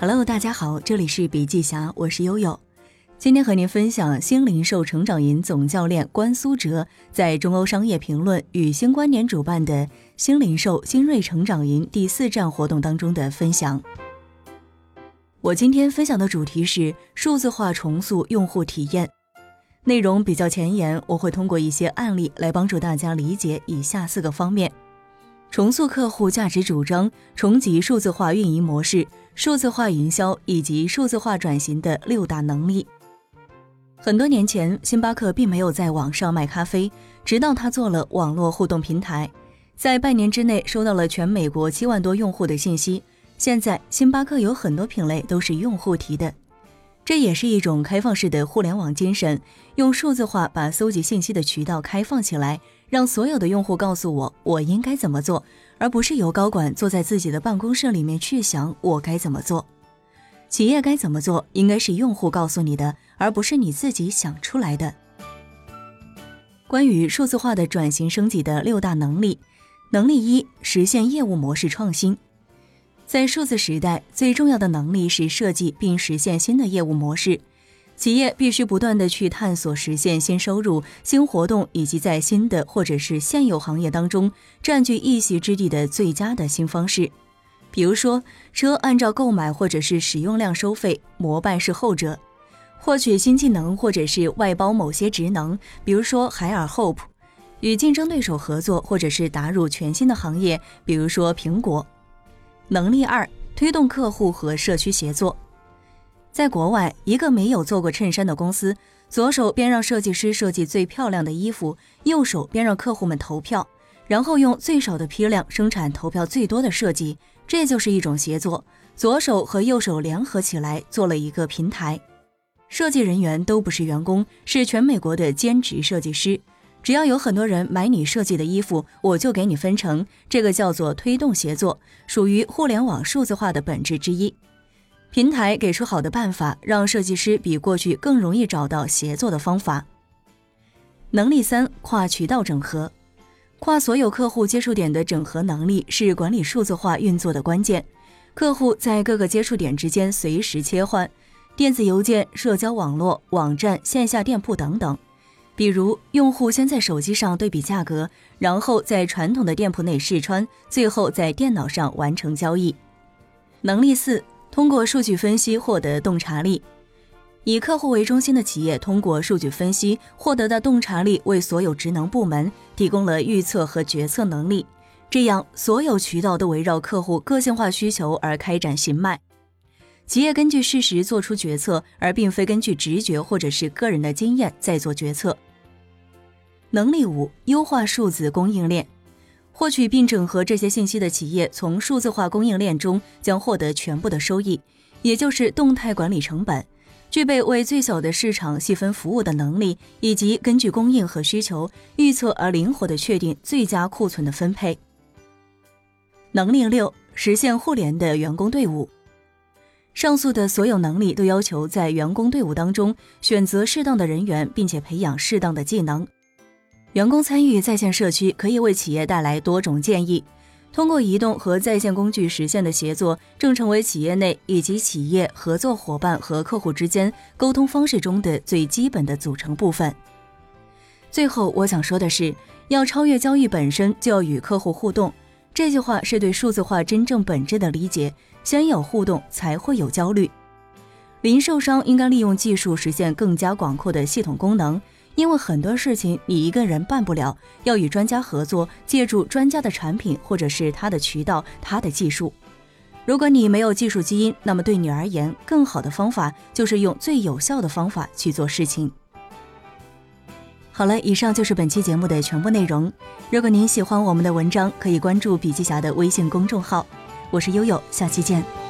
Hello，大家好，这里是笔记侠，我是悠悠。今天和您分享新零售成长营总教练关苏哲在中欧商业评论与新观点主办的新零售新锐成长营第四站活动当中的分享。我今天分享的主题是数字化重塑用户体验，内容比较前沿，我会通过一些案例来帮助大家理解以下四个方面：重塑客户价值主张，重启数字化运营模式。数字化营销以及数字化转型的六大能力。很多年前，星巴克并没有在网上卖咖啡，直到他做了网络互动平台，在半年之内收到了全美国七万多用户的信息。现在，星巴克有很多品类都是用户提的，这也是一种开放式的互联网精神，用数字化把搜集信息的渠道开放起来。让所有的用户告诉我我应该怎么做，而不是由高管坐在自己的办公室里面去想我该怎么做。企业该怎么做，应该是用户告诉你的，而不是你自己想出来的。关于数字化的转型升级的六大能力，能力一：实现业务模式创新。在数字时代，最重要的能力是设计并实现新的业务模式。企业必须不断的去探索实现新收入、新活动，以及在新的或者是现有行业当中占据一席之地的最佳的新方式。比如说，车按照购买或者是使用量收费，摩拜是后者；获取新技能或者是外包某些职能，比如说海尔 Hope；与竞争对手合作或者是打入全新的行业，比如说苹果。能力二：推动客户和社区协作。在国外，一个没有做过衬衫的公司，左手边让设计师设计最漂亮的衣服，右手边让客户们投票，然后用最少的批量生产投票最多的设计，这就是一种协作。左手和右手联合起来做了一个平台。设计人员都不是员工，是全美国的兼职设计师。只要有很多人买你设计的衣服，我就给你分成。这个叫做推动协作，属于互联网数字化的本质之一。平台给出好的办法，让设计师比过去更容易找到协作的方法。能力三：跨渠道整合，跨所有客户接触点的整合能力是管理数字化运作的关键。客户在各个接触点之间随时切换，电子邮件、社交网络、网站、线下店铺等等。比如，用户先在手机上对比价格，然后在传统的店铺内试穿，最后在电脑上完成交易。能力四。通过数据分析获得洞察力，以客户为中心的企业通过数据分析获得的洞察力，为所有职能部门提供了预测和决策能力。这样，所有渠道都围绕客户个性化需求而开展行脉。企业根据事实做出决策，而并非根据直觉或者是个人的经验在做决策。能力五：优化数字供应链。获取并整合这些信息的企业，从数字化供应链中将获得全部的收益，也就是动态管理成本，具备为最小的市场细分服务的能力，以及根据供应和需求预测而灵活的确定最佳库存的分配。能力六：实现互联的员工队伍。上述的所有能力都要求在员工队伍当中选择适当的人员，并且培养适当的技能。员工参与在线社区可以为企业带来多种建议。通过移动和在线工具实现的协作，正成为企业内以及企业合作伙伴和客户之间沟通方式中的最基本的组成部分。最后，我想说的是，要超越交易本身，就要与客户互动。这句话是对数字化真正本质的理解。先有互动，才会有焦虑。零售商应该利用技术实现更加广阔的系统功能。因为很多事情你一个人办不了，要与专家合作，借助专家的产品或者是他的渠道、他的技术。如果你没有技术基因，那么对你而言，更好的方法就是用最有效的方法去做事情。好了，以上就是本期节目的全部内容。如果您喜欢我们的文章，可以关注笔记侠的微信公众号。我是悠悠，下期见。